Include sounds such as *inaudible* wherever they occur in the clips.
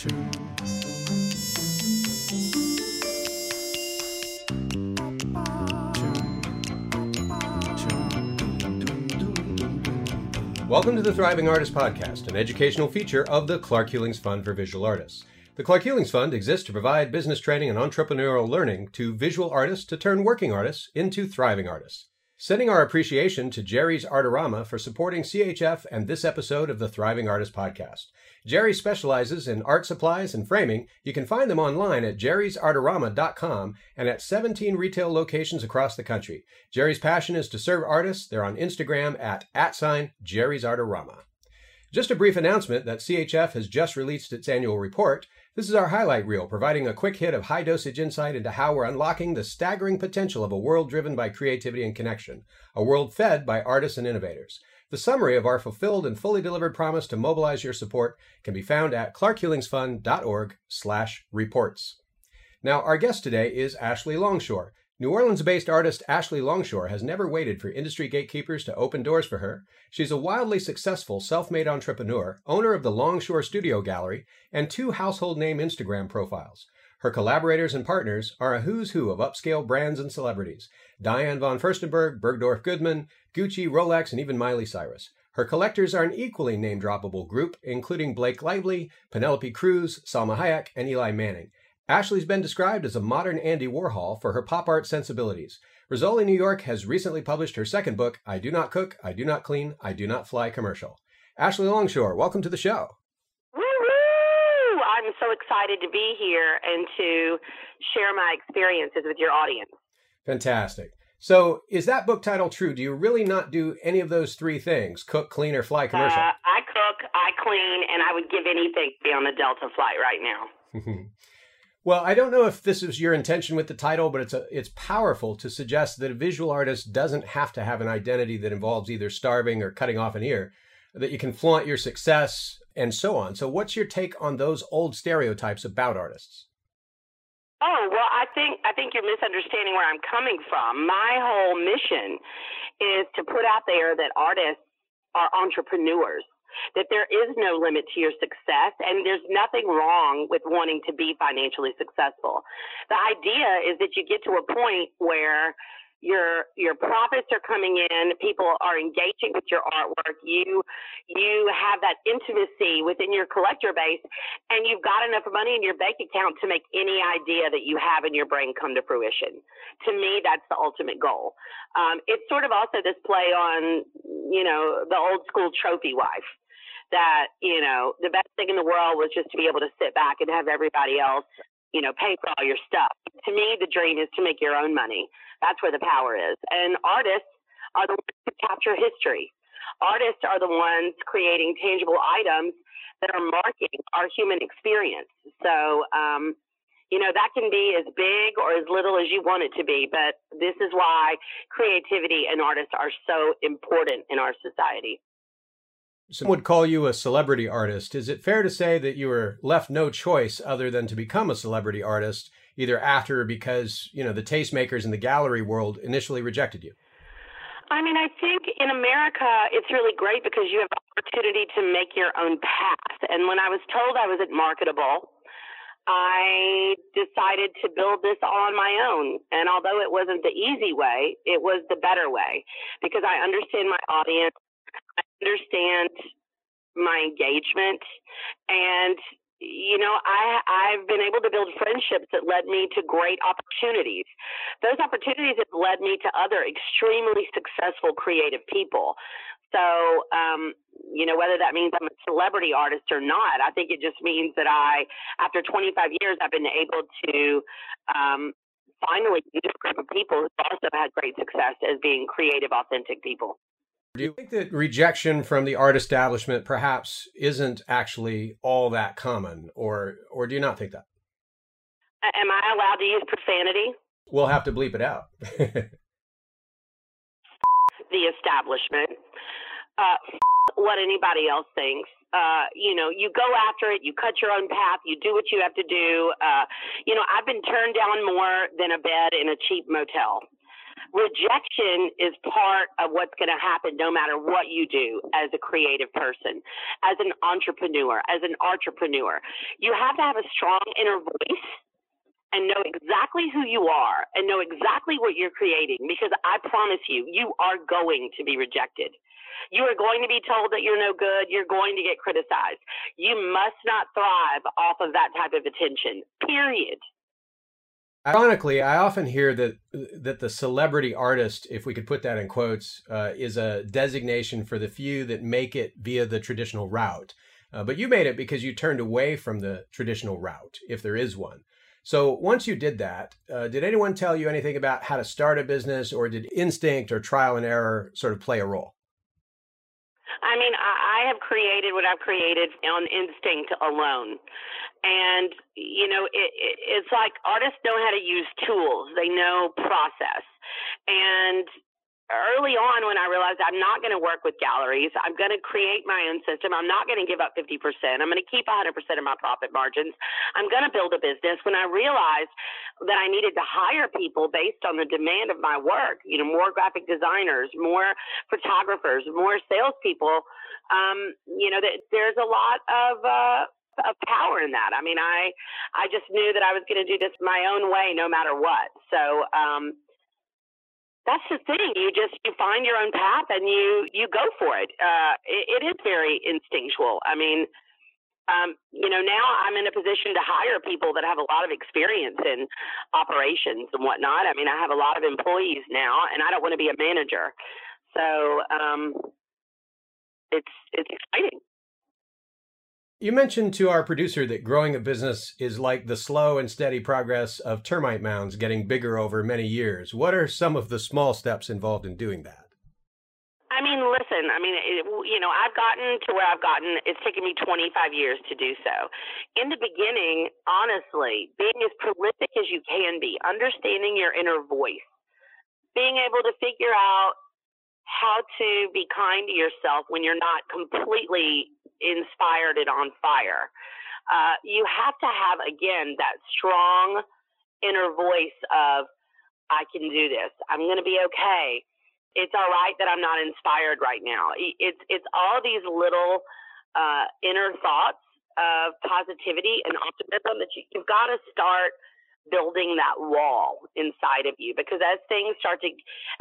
Welcome to the Thriving Artist Podcast, an educational feature of the Clark Hulings Fund for Visual Artists. The Clark Hulings Fund exists to provide business training and entrepreneurial learning to visual artists to turn working artists into thriving artists. Sending our appreciation to Jerry's Artorama for supporting CHF and this episode of the Thriving Artist Podcast. Jerry specializes in art supplies and framing. You can find them online at jerrysartorama.com and at 17 retail locations across the country. Jerry's passion is to serve artists. They're on Instagram at at sign Jerry's Artorama. Just a brief announcement that CHF has just released its annual report. This is our highlight reel, providing a quick hit of high dosage insight into how we're unlocking the staggering potential of a world driven by creativity and connection, a world fed by artists and innovators. The summary of our fulfilled and fully delivered promise to mobilize your support can be found at clarkhulingsfund.org slash reports. Now, our guest today is Ashley Longshore. New Orleans based artist Ashley Longshore has never waited for industry gatekeepers to open doors for her. She's a wildly successful self made entrepreneur, owner of the Longshore Studio Gallery, and two household name Instagram profiles. Her collaborators and partners are a who's who of upscale brands and celebrities Diane von Furstenberg, Bergdorf Goodman, Gucci, Rolex, and even Miley Cyrus. Her collectors are an equally name droppable group, including Blake Lively, Penelope Cruz, Salma Hayek, and Eli Manning. Ashley's been described as a modern Andy Warhol for her pop art sensibilities. Rizzoli New York has recently published her second book, I Do Not Cook, I Do Not Clean, I Do Not Fly Commercial. Ashley Longshore, welcome to the show. Woo-hoo! I'm so excited to be here and to share my experiences with your audience. Fantastic. So, is that book title true? Do you really not do any of those three things cook, clean, or fly commercial? Uh, I cook, I clean, and I would give anything to be on the Delta flight right now. *laughs* Well, I don't know if this is your intention with the title, but it's a, it's powerful to suggest that a visual artist doesn't have to have an identity that involves either starving or cutting off an ear, that you can flaunt your success and so on. So what's your take on those old stereotypes about artists? Oh, well, I think I think you're misunderstanding where I'm coming from. My whole mission is to put out there that artists are entrepreneurs that there is no limit to your success and there's nothing wrong with wanting to be financially successful. The idea is that you get to a point where your your profits are coming in people are engaging with your artwork you you have that intimacy within your collector base and you've got enough money in your bank account to make any idea that you have in your brain come to fruition. To me that's the ultimate goal. Um, it's sort of also this play on you know the old school trophy wife that, you know, the best thing in the world was just to be able to sit back and have everybody else, you know, pay for all your stuff. To me, the dream is to make your own money. That's where the power is. And artists are the ones who capture history. Artists are the ones creating tangible items that are marking our human experience. So, um, you know, that can be as big or as little as you want it to be, but this is why creativity and artists are so important in our society. Some would call you a celebrity artist. Is it fair to say that you were left no choice other than to become a celebrity artist, either after or because, you know, the tastemakers in the gallery world initially rejected you? I mean, I think in America, it's really great because you have opportunity to make your own path. And when I was told I wasn't marketable, I decided to build this all on my own. And although it wasn't the easy way, it was the better way because I understand my audience understand my engagement. And you know i i've been able to build friendships that led me to great opportunities. Those opportunities have led me to other extremely successful creative people. So um you know whether that means i'm a celebrity artist or not i think it just means that i after 25 years i've been able to um finally meet a group of people who also had great success as being creative authentic people do you think that rejection from the art establishment perhaps isn't actually all that common, or or do you not think that? Am I allowed to use profanity? We'll have to bleep it out. *laughs* the establishment. Uh, what anybody else thinks. Uh, you know, you go after it, you cut your own path, you do what you have to do. Uh, you know, I've been turned down more than a bed in a cheap motel. Rejection is part of what's going to happen no matter what you do as a creative person, as an entrepreneur, as an entrepreneur. You have to have a strong inner voice and know exactly who you are and know exactly what you're creating because I promise you, you are going to be rejected. You are going to be told that you're no good. You're going to get criticized. You must not thrive off of that type of attention, period. Ironically, I often hear that that the celebrity artist, if we could put that in quotes, uh, is a designation for the few that make it via the traditional route. Uh, but you made it because you turned away from the traditional route, if there is one. So once you did that, uh, did anyone tell you anything about how to start a business, or did instinct or trial and error sort of play a role? I mean, I have created what I've created on instinct alone. And, you know, it, it, it's like artists know how to use tools, they know process. And early on when I realized I'm not going to work with galleries, I'm going to create my own system. I'm not going to give up 50%. I'm going to keep 100% of my profit margins. I'm going to build a business. When I realized that I needed to hire people based on the demand of my work, you know, more graphic designers, more photographers, more salespeople, um, you know, that there's a lot of, uh, of power in that. I mean, I I just knew that I was going to do this my own way, no matter what. So, um, that's the thing. You just you find your own path and you you go for it. Uh, it, it is very instinctual. I mean, um, you know, now I'm in a position to hire people that have a lot of experience in operations and whatnot. I mean, I have a lot of employees now, and I don't want to be a manager. So um, it's it's exciting. You mentioned to our producer that growing a business is like the slow and steady progress of termite mounds getting bigger over many years. What are some of the small steps involved in doing that? I mean, listen, I mean, it, you know, I've gotten to where I've gotten. It's taken me 25 years to do so. In the beginning, honestly, being as prolific as you can be, understanding your inner voice, being able to figure out how to be kind to yourself when you're not completely inspired and on fire. Uh, you have to have, again, that strong inner voice of, I can do this. I'm going to be okay. It's all right that I'm not inspired right now. It's, it's all these little uh, inner thoughts of positivity and optimism that you, you've got to start building that wall inside of you because as things start to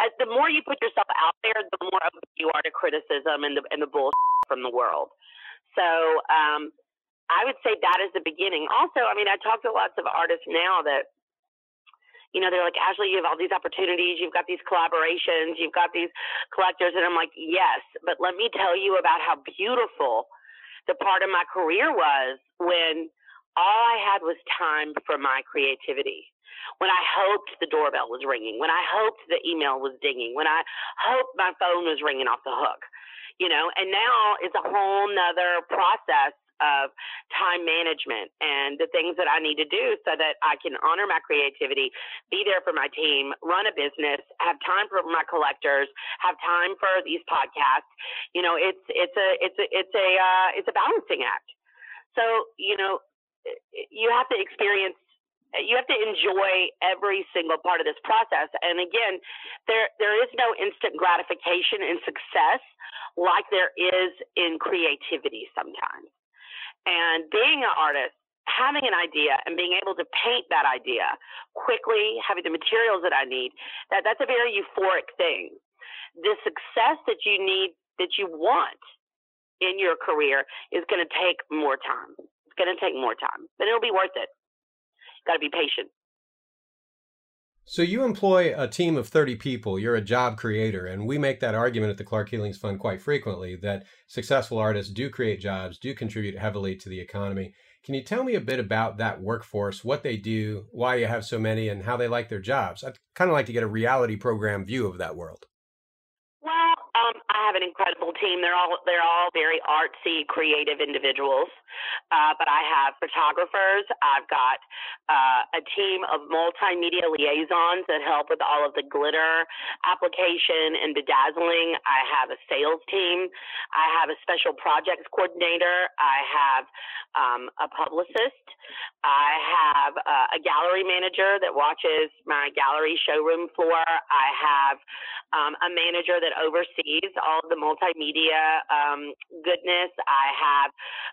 as the more you put yourself out there the more you are to criticism and the and the bullshit from the world so um, I would say that is the beginning. Also, I mean, I talk to lots of artists now that, you know, they're like, Ashley, you have all these opportunities, you've got these collaborations, you've got these collectors. And I'm like, yes, but let me tell you about how beautiful the part of my career was when all I had was time for my creativity. When I hoped the doorbell was ringing, when I hoped the email was dinging, when I hoped my phone was ringing off the hook you know, and now it's a whole nother process of time management and the things that I need to do so that I can honor my creativity, be there for my team, run a business, have time for my collectors, have time for these podcasts. You know, it's it's a it's a it's a uh, it's a balancing act. So you know, you have to experience you have to enjoy every single part of this process. And again, there there is no instant gratification in success like there is in creativity sometimes. And being an artist, having an idea and being able to paint that idea quickly, having the materials that I need, that that's a very euphoric thing. The success that you need that you want in your career is going to take more time. Going to take more time, but it'll be worth it got to be patient. So you employ a team of 30 people. You're a job creator, and we make that argument at the Clark Hulings Fund quite frequently that successful artists do create jobs, do contribute heavily to the economy. Can you tell me a bit about that workforce, what they do, why you have so many, and how they like their jobs? I'd kind of like to get a reality program view of that world. Um, I have an incredible team. They're all they're all very artsy, creative individuals. Uh, but I have photographers. I've got uh, a team of multimedia liaisons that help with all of the glitter application and bedazzling. I have a sales team. I have a special projects coordinator. I have um, a publicist. I have uh, a gallery manager that watches my gallery showroom floor. I have um, a manager that oversees all the multimedia um, goodness. I have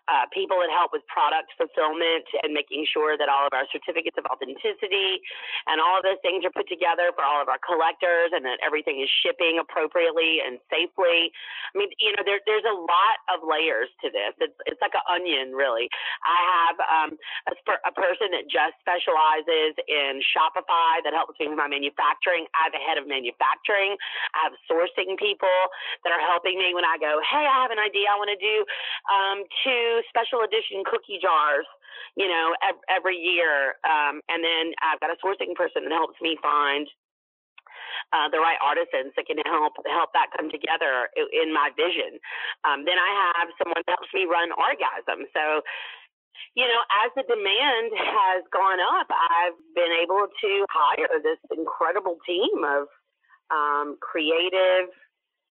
uh, people that help with product fulfillment and making sure that all of our certificates of authenticity and all of those things are put together for all of our collectors and that everything is shipping appropriately and safely. I mean, you know, there, there's a lot of layers to this. It's, it's like an onion, really. I have um, a, a person that just specializes in Shopify that helps me with my manufacturing. I have a head of manufacturing I have sourcing people that are helping me when I go, hey, I have an idea. I want to do um, two special edition cookie jars, you know, every year. Um, and then I've got a sourcing person that helps me find uh, the right artisans that can help help that come together in my vision. Um, then I have someone that helps me run Artgasm. So, you know, as the demand has gone up, I've been able to hire this incredible team of um, creative,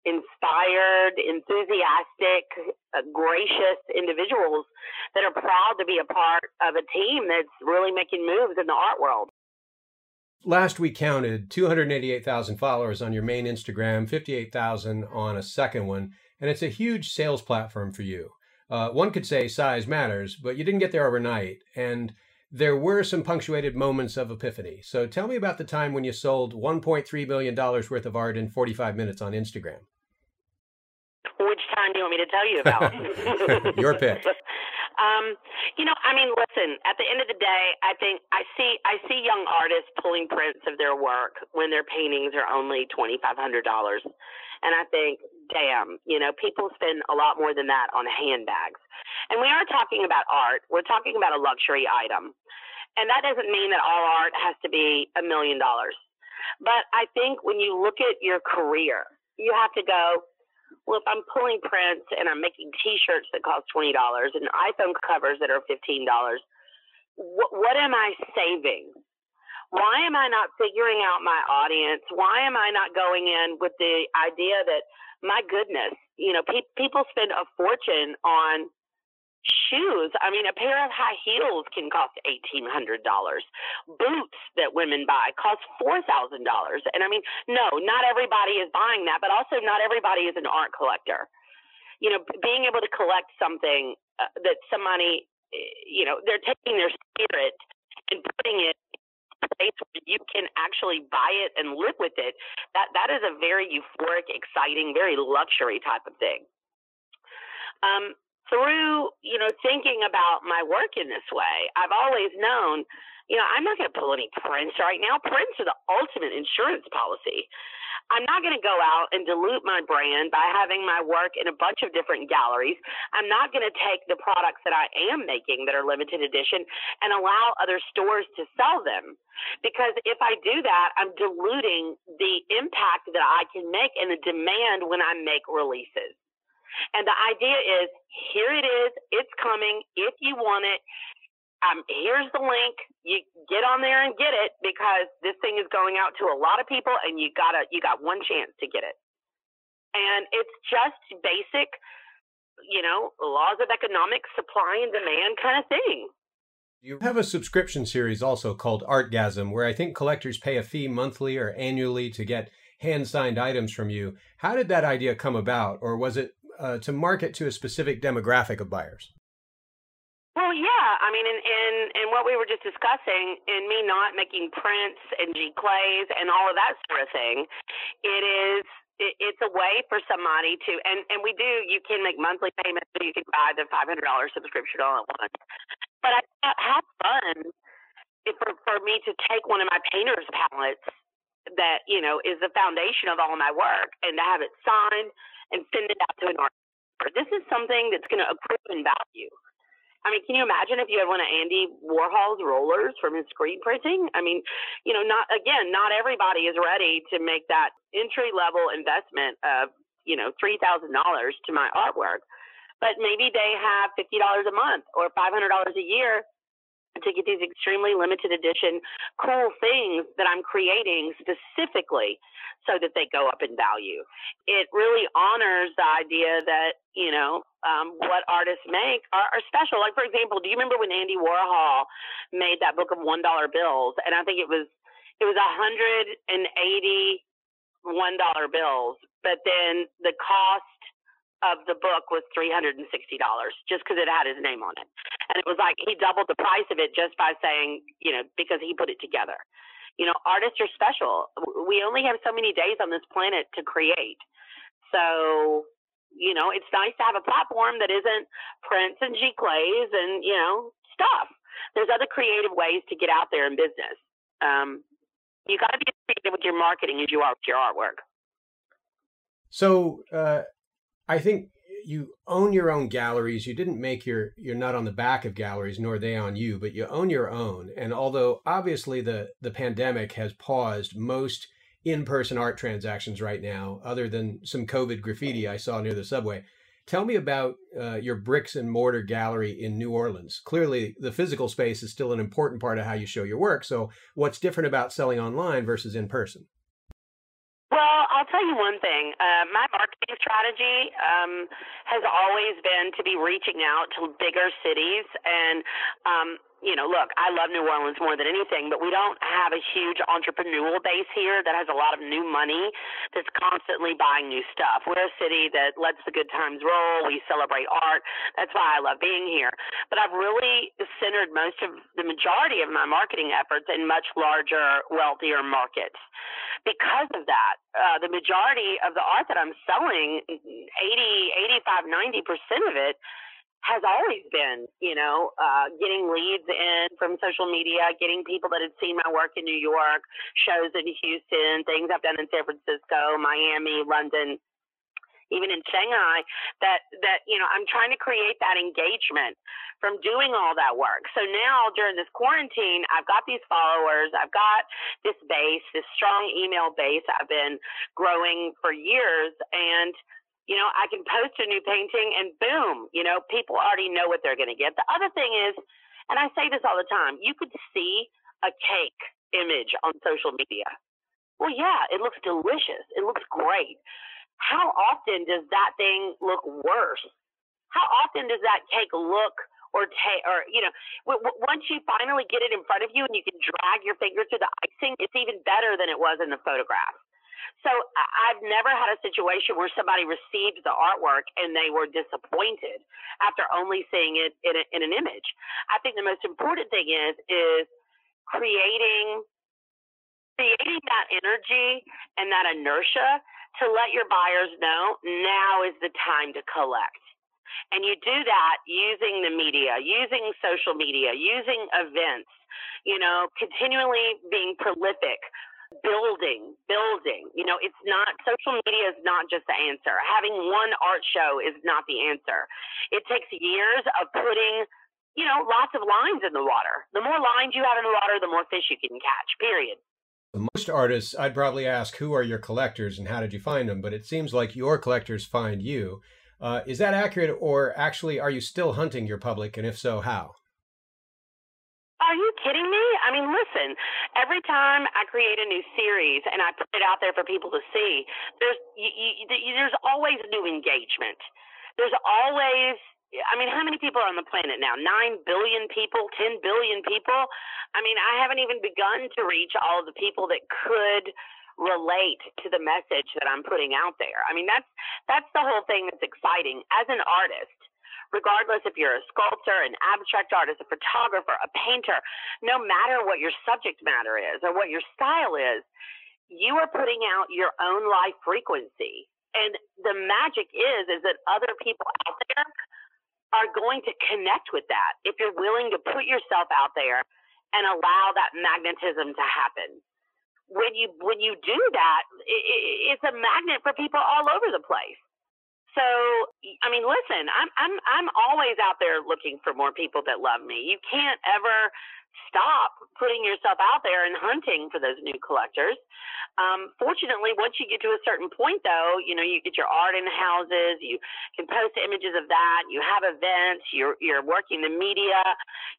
inspired, enthusiastic, uh, gracious individuals that are proud to be a part of a team that's really making moves in the art world. Last we counted 288,000 followers on your main Instagram, 58,000 on a second one, and it's a huge sales platform for you. Uh, one could say size matters, but you didn't get there overnight. And there were some punctuated moments of epiphany. So tell me about the time when you sold $1.3 million worth of art in 45 minutes on Instagram. Which time do you want me to tell you about? *laughs* Your pick. *laughs* Um, you know, I mean, listen. At the end of the day, I think I see I see young artists pulling prints of their work when their paintings are only twenty five hundred dollars, and I think, damn, you know, people spend a lot more than that on handbags. And we are talking about art. We're talking about a luxury item, and that doesn't mean that all art has to be a million dollars. But I think when you look at your career, you have to go, well, if I'm pulling prints and I'm making T-shirts that cost twenty dollars and iPhone covers that are fifteen dollars, what, what am I saving? Why am I not figuring out my audience? Why am I not going in with the idea that, my goodness, you know, pe- people spend a fortune on shoes. I mean, a pair of high heels can cost eighteen hundred dollars. Boots that women buy cost four thousand dollars. And I mean, no, not everybody is buying that, but also not everybody is an art collector. You know, being able to collect something uh, that somebody, eh, you know, they're taking their spirit and putting it place where you can actually buy it and live with it. That that is a very euphoric, exciting, very luxury type of thing. Um, through, you know, thinking about my work in this way, I've always known, you know, I'm not going to pull any prints right now. Prints are the ultimate insurance policy. I'm not going to go out and dilute my brand by having my work in a bunch of different galleries. I'm not going to take the products that I am making that are limited edition and allow other stores to sell them. Because if I do that, I'm diluting the impact that I can make and the demand when I make releases. And the idea is here it is, it's coming. If you want it, um, here's the link. You get on there and get it because this thing is going out to a lot of people, and you gotta you got one chance to get it. And it's just basic, you know, laws of economics, supply and demand kind of thing. You have a subscription series also called Artgasm, where I think collectors pay a fee monthly or annually to get hand signed items from you. How did that idea come about, or was it uh, to market to a specific demographic of buyers? Well, yeah. I mean, in, in in what we were just discussing, in me not making prints and giclées and all of that sort of thing, it is it, it's a way for somebody to and and we do. You can make monthly payments, so you can buy the five hundred dollars subscription all at once. But I have fun for for me to take one of my painter's palettes that you know is the foundation of all my work and to have it signed and send it out to an artist. This is something that's going to accrue in value. I mean, can you imagine if you had one of Andy Warhol's rollers from his screen printing? I mean, you know, not again, not everybody is ready to make that entry level investment of, you know, three thousand dollars to my artwork. But maybe they have fifty dollars a month or five hundred dollars a year to get these extremely limited edition cool things that I'm creating specifically so that they go up in value. It really honors the idea that, you know, um, what artists make are, are special. Like for example, do you remember when Andy Warhol made that book of one dollar bills? And I think it was it was a hundred and eighty one dollar bills, but then the cost of the book was three hundred and sixty dollars just because it had his name on it, and it was like he doubled the price of it just by saying, you know, because he put it together. You know, artists are special. We only have so many days on this planet to create. So you know, it's nice to have a platform that isn't prints and giclées and, you know, stuff. There's other creative ways to get out there in business. Um, you got to be creative with your marketing as you are with your artwork. So uh, I think you own your own galleries. You didn't make your you're not on the back of galleries, nor they on you, but you own your own. And although obviously the the pandemic has paused most in-person art transactions right now, other than some COVID graffiti I saw near the subway. Tell me about uh, your bricks and mortar gallery in New Orleans. Clearly, the physical space is still an important part of how you show your work. So, what's different about selling online versus in person? Well, I'll tell you one thing. Uh, my marketing strategy um, has always been to be reaching out to bigger cities and um, you know, look, I love New Orleans more than anything, but we don't have a huge entrepreneurial base here that has a lot of new money that's constantly buying new stuff. We're a city that lets the good times roll. We celebrate art. That's why I love being here. But I've really centered most of the majority of my marketing efforts in much larger, wealthier markets. Because of that, uh, the majority of the art that I'm selling, 80, 85, 90% of it has always been, you know, uh, getting leads in from social media, getting people that had seen my work in New York, shows in Houston, things I've done in San Francisco, Miami, London, even in Shanghai. That that you know, I'm trying to create that engagement from doing all that work. So now during this quarantine, I've got these followers, I've got this base, this strong email base I've been growing for years, and you know, I can post a new painting and boom, you know, people already know what they're going to get. The other thing is, and I say this all the time, you could see a cake image on social media. Well, yeah, it looks delicious. It looks great. How often does that thing look worse? How often does that cake look or take or you know w- w- once you finally get it in front of you and you can drag your finger through the icing, it's even better than it was in the photograph. So I've never had a situation where somebody received the artwork and they were disappointed after only seeing it in, a, in an image. I think the most important thing is is creating creating that energy and that inertia to let your buyers know now is the time to collect. And you do that using the media, using social media, using events, you know, continually being prolific building, building. You know, it's not social media is not just the answer. Having one art show is not the answer. It takes years of putting, you know, lots of lines in the water. The more lines you have in the water, the more fish you can catch. Period. Most artists, I'd probably ask, who are your collectors and how did you find them? But it seems like your collectors find you. Uh, is that accurate, or actually, are you still hunting your public? And if so, how? Are you kidding me? I mean, listen, every time I create a new series and I put it out there for people to see, there's you, you, there's always new engagement. There's always I mean, how many people are on the planet now? Nine billion people, ten billion people. I mean, I haven't even begun to reach all the people that could relate to the message that I'm putting out there. I mean, that's that's the whole thing that's exciting. As an artist, regardless if you're a sculptor, an abstract artist, a photographer, a painter, no matter what your subject matter is or what your style is, you are putting out your own life frequency. And the magic is is that other people out there are going to connect with that if you're willing to put yourself out there and allow that magnetism to happen. When you when you do that, it, it's a magnet for people all over the place. So, I mean, listen, I'm I'm I'm always out there looking for more people that love me. You can't ever stop putting yourself out there and hunting for those new collectors. Um, fortunately, once you get to a certain point, though, you know, you get your art in houses, you can post images of that, you have events, you're you're working the media,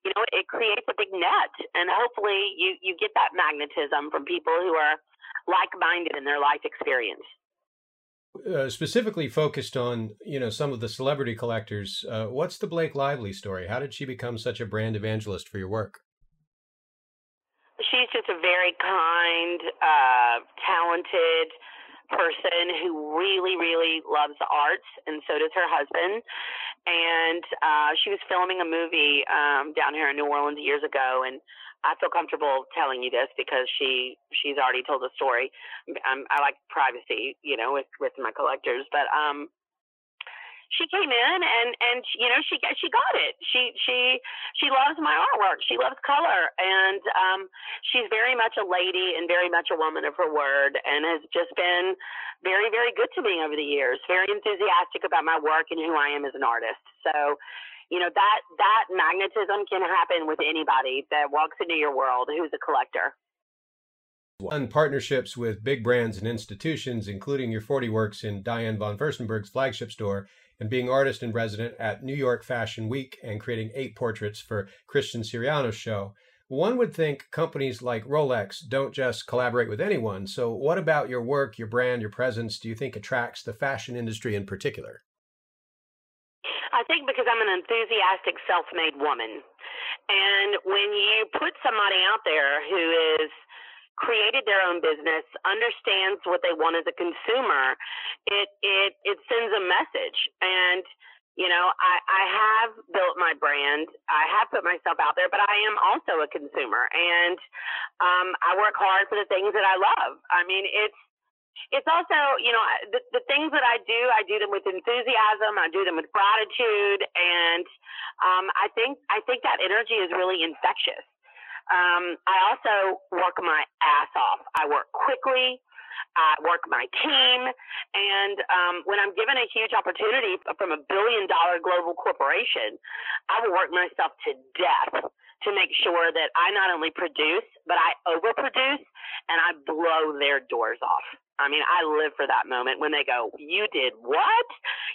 you know, it creates a big net, and hopefully, you you get that magnetism from people who are like-minded in their life experience. Uh, specifically focused on you know some of the celebrity collectors. Uh, what's the Blake Lively story? How did she become such a brand evangelist for your work? She's just a very kind, uh, talented person who really, really loves arts, and so does her husband. And uh, she was filming a movie um, down here in New Orleans years ago, and I feel comfortable telling you this because she she's already told the story. I'm, I like privacy, you know, with with my collectors, but um, she came in and and you know she she got it. She she she loves my artwork. She loves color, and um, she's very much a lady and very much a woman of her word, and has just been very very good to me over the years. Very enthusiastic about my work and who I am as an artist. So. You know that that magnetism can happen with anybody that walks into your world who's a collector on partnerships with big brands and institutions, including your 40 works in Diane von Furstenberg's flagship store and being artist in resident at New York Fashion Week and creating eight portraits for Christian Siriano's show. One would think companies like Rolex don't just collaborate with anyone. So, what about your work, your brand, your presence do you think attracts the fashion industry in particular? I think because I'm an enthusiastic self made woman. And when you put somebody out there who is created their own business, understands what they want as a consumer, it it it sends a message. And you know, I I have built my brand. I have put myself out there, but I am also a consumer, and um, I work hard for the things that I love. I mean, it's it's also, you know, the, the things that I do, I do them with enthusiasm. I do them with gratitude, and um, I think I think that energy is really infectious. Um, I also work my ass off. I work quickly. I work my team. And um, when I'm given a huge opportunity from a billion dollar global corporation, I will work myself to death to make sure that I not only produce, but I overproduce and I blow their doors off. I mean, I live for that moment when they go, You did what?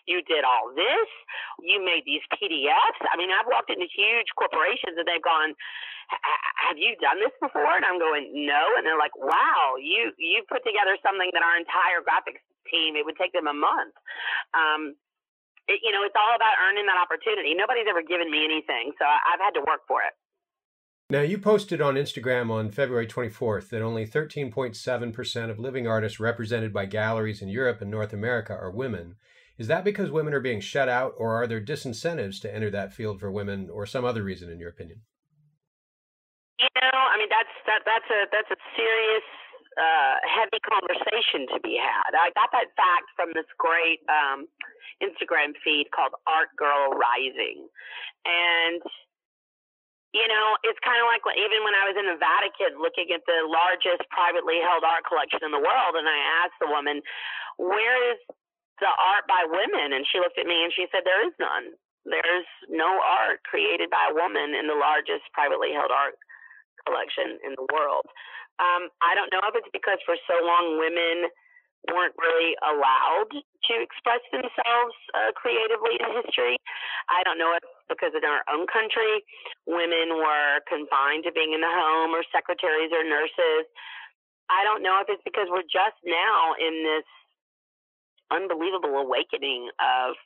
You did all this? You made these PDFs? I mean, I've walked into huge corporations and they've gone, Have you done this before? And I'm going, No. And they're like, Wow, you, you put together something that our entire graphics team, it would take them a month. Um, it, you know, it's all about earning that opportunity. Nobody's ever given me anything, so I've had to work for it. Now, you posted on Instagram on February 24th that only 13.7% of living artists represented by galleries in Europe and North America are women. Is that because women are being shut out, or are there disincentives to enter that field for women, or some other reason, in your opinion? You know, I mean, that's that, that's a that's a serious, uh, heavy conversation to be had. I got that fact from this great um, Instagram feed called Art Girl Rising, and you know, it's kind of like even when I was in the Vatican looking at the largest privately held art collection in the world, and I asked the woman, "Where is the art by women?" And she looked at me and she said, "There is none. There's no art created by a woman in the largest privately held art collection in the world." Um, I don't know if it's because for so long women weren't really allowed to express themselves uh, creatively in history. I don't know if because in our own country, women were confined to being in the home or secretaries or nurses. I don't know if it's because we're just now in this unbelievable awakening of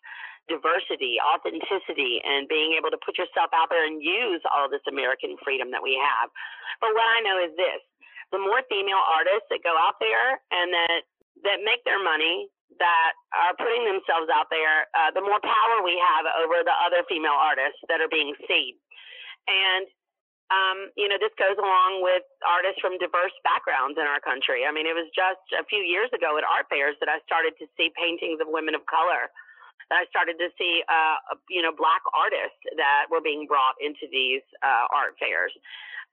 diversity, authenticity, and being able to put yourself out there and use all this American freedom that we have. But what I know is this the more female artists that go out there and that that make their money, that are putting themselves out there, uh, the more power we have over the other female artists that are being seen. And um, you know, this goes along with artists from diverse backgrounds in our country. I mean, it was just a few years ago at art fairs that I started to see paintings of women of color. That I started to see, uh, you know, black artists that were being brought into these uh, art fairs.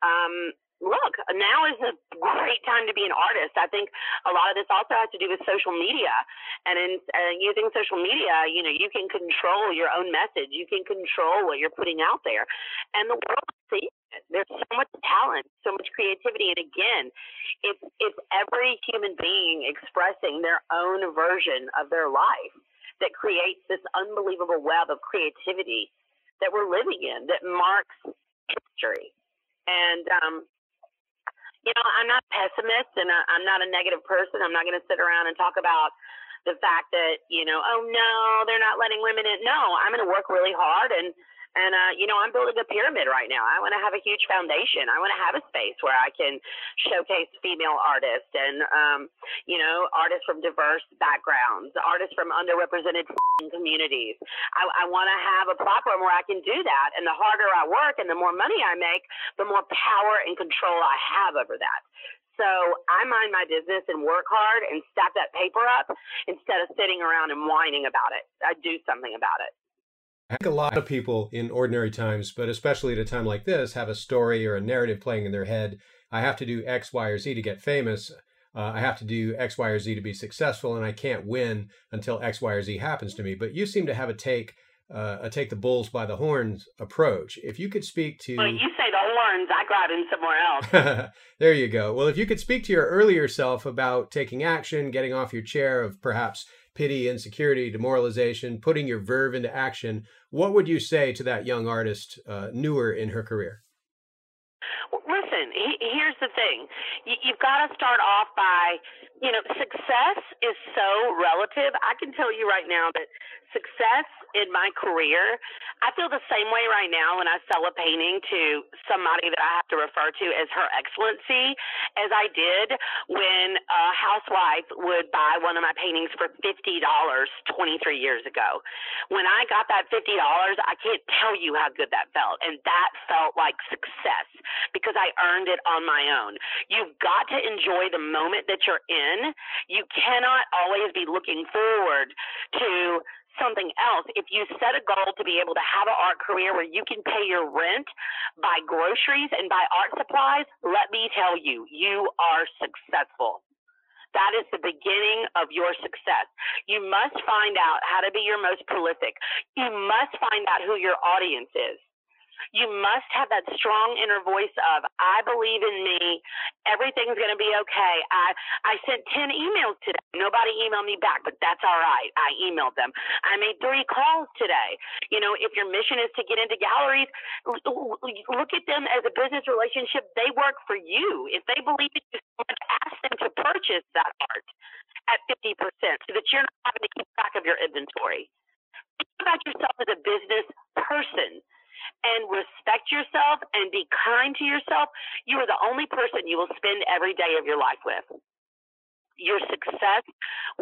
Um, look, now is a great time to be an artist. I think a lot of this also has to do with social media. And in uh, using social media, you know, you can control your own message. You can control what you're putting out there. And the world sees it. There's so much talent, so much creativity. And again, it's, it's every human being expressing their own version of their life that creates this unbelievable web of creativity that we're living in that marks history. And um, you know, I'm not a pessimist and I, I'm not a negative person. I'm not going to sit around and talk about the fact that, you know, oh no, they're not letting women in. No, I'm going to work really hard and and uh, you know, I'm building a pyramid right now. I want to have a huge foundation. I want to have a space where I can showcase female artists and um, you know, artists from diverse backgrounds, artists from underrepresented communities. I, I want to have a platform where I can do that. And the harder I work and the more money I make, the more power and control I have over that. So I mind my business and work hard and stack that paper up instead of sitting around and whining about it. I do something about it. I think a lot of people in ordinary times, but especially at a time like this, have a story or a narrative playing in their head. I have to do X, Y, or Z to get famous. Uh, I have to do X, Y, or Z to be successful, and I can't win until X, Y, or Z happens to me. But you seem to have a take uh, a take the bulls by the horns approach. If you could speak to, well, you say the horns, I grab in somewhere else. *laughs* there you go. Well, if you could speak to your earlier self about taking action, getting off your chair of perhaps pity, insecurity, demoralization, putting your verve into action, what would you say to that young artist uh, newer in her career? Listen, he, here's the thing. You, you've got to start off by, you know, success is so relative. I can tell you right now that success in my career, I feel the same way right now when I sell a painting to somebody that I have to refer to as Her Excellency, as I did when a housewife would buy one of my paintings for $50 23 years ago. When I got that $50, I can't tell you how good that felt. And that felt like success because I earned it on my own. You've got to enjoy the moment that you're in. You cannot always be looking forward to something else. If you set a goal to be able to have an art career where you can pay your rent, buy groceries, and buy art supplies, let me tell you, you are successful. That is the beginning of your success. You must find out how to be your most prolific. You must find out who your audience is you must have that strong inner voice of I believe in me. Everything's going to be okay. I I sent 10 emails today. Nobody emailed me back, but that's all right. I emailed them. I made 3 calls today. You know, if your mission is to get into galleries, look at them as a business relationship. They work for you. If they believe in you, ask them to purchase that art at 50% so that you're not having to keep track of your inventory. Think about yourself as a business person and respect yourself and be kind to yourself, you are the only person you will spend every day of your life with. Your success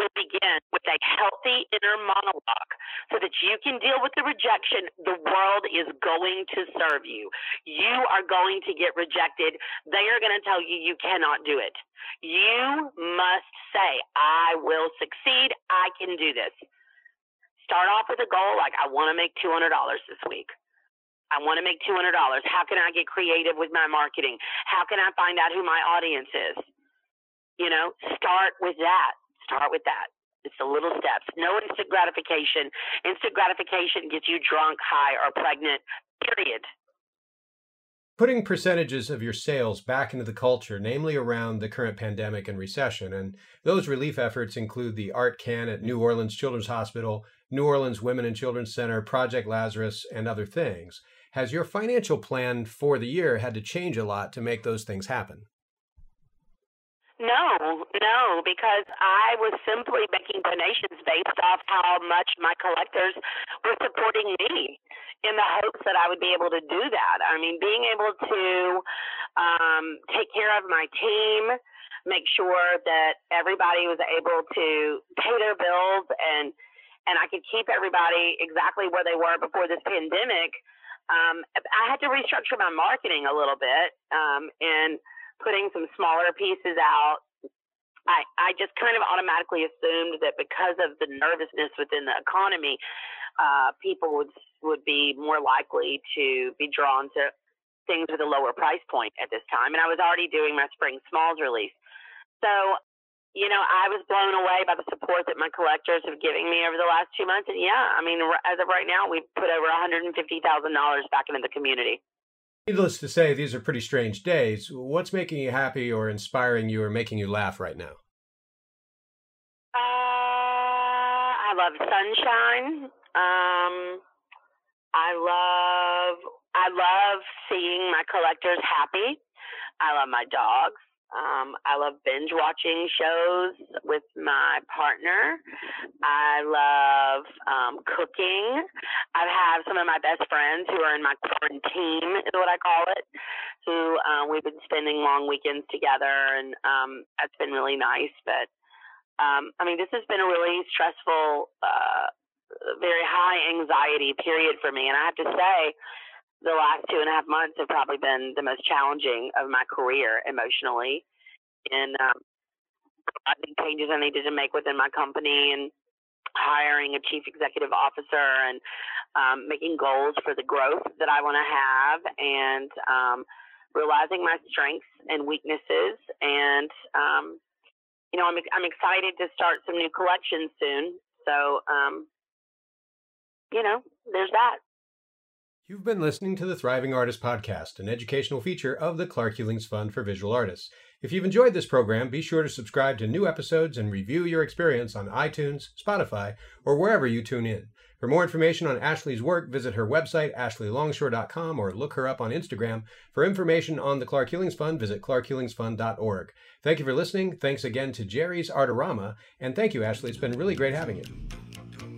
will begin with a healthy inner monologue so that you can deal with the rejection. The world is going to serve you. You are going to get rejected. They are going to tell you you cannot do it. You must say, I will succeed. I can do this. Start off with a goal like, I want to make $200 this week. I want to make $200. How can I get creative with my marketing? How can I find out who my audience is? You know, start with that. Start with that. It's the little steps. No instant gratification. Instant gratification gets you drunk, high, or pregnant, period. Putting percentages of your sales back into the culture, namely around the current pandemic and recession, and those relief efforts include the Art Can at New Orleans Children's Hospital, New Orleans Women and Children's Center, Project Lazarus, and other things. Has your financial plan for the year had to change a lot to make those things happen? No, no, because I was simply making donations based off how much my collectors were supporting me in the hopes that I would be able to do that. I mean, being able to um, take care of my team, make sure that everybody was able to pay their bills and and I could keep everybody exactly where they were before this pandemic um, I had to restructure my marketing a little bit um, and putting some smaller pieces out. I, I just kind of automatically assumed that because of the nervousness within the economy, uh, people would would be more likely to be drawn to things with a lower price point at this time. And I was already doing my spring smalls release, so you know, I was blown away by the support that my collectors have given me over the last two months. And yeah, I mean, as of right now, we've put over $150,000 back into the community. Needless to say, these are pretty strange days. What's making you happy or inspiring you or making you laugh right now? Uh, I love sunshine. Um, I love I love seeing my collectors happy. I love my dogs. Um, I love binge watching shows with my partner. I love um, cooking. I have some of my best friends who are in my quarantine, is what I call it, who um, we've been spending long weekends together, and um, that's been really nice. But um, I mean, this has been a really stressful, uh, very high anxiety period for me, and I have to say the last two and a half months have probably been the most challenging of my career emotionally. And um, I think changes I needed to make within my company and hiring a chief executive officer and um, making goals for the growth that I want to have and um, realizing my strengths and weaknesses. And, um, you know, I'm, I'm excited to start some new collections soon. So, um, you know, there's that. You've been listening to the Thriving Artist Podcast, an educational feature of the Clark Hulings Fund for Visual Artists. If you've enjoyed this program, be sure to subscribe to new episodes and review your experience on iTunes, Spotify, or wherever you tune in. For more information on Ashley's work, visit her website, ashleylongshore.com, or look her up on Instagram. For information on the Clark Hulings Fund, visit clarkhulingsfund.org. Thank you for listening. Thanks again to Jerry's Artorama, and thank you, Ashley. It's been really great having you.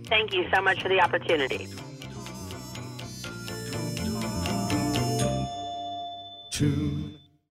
Thank you so much for the opportunity. Tune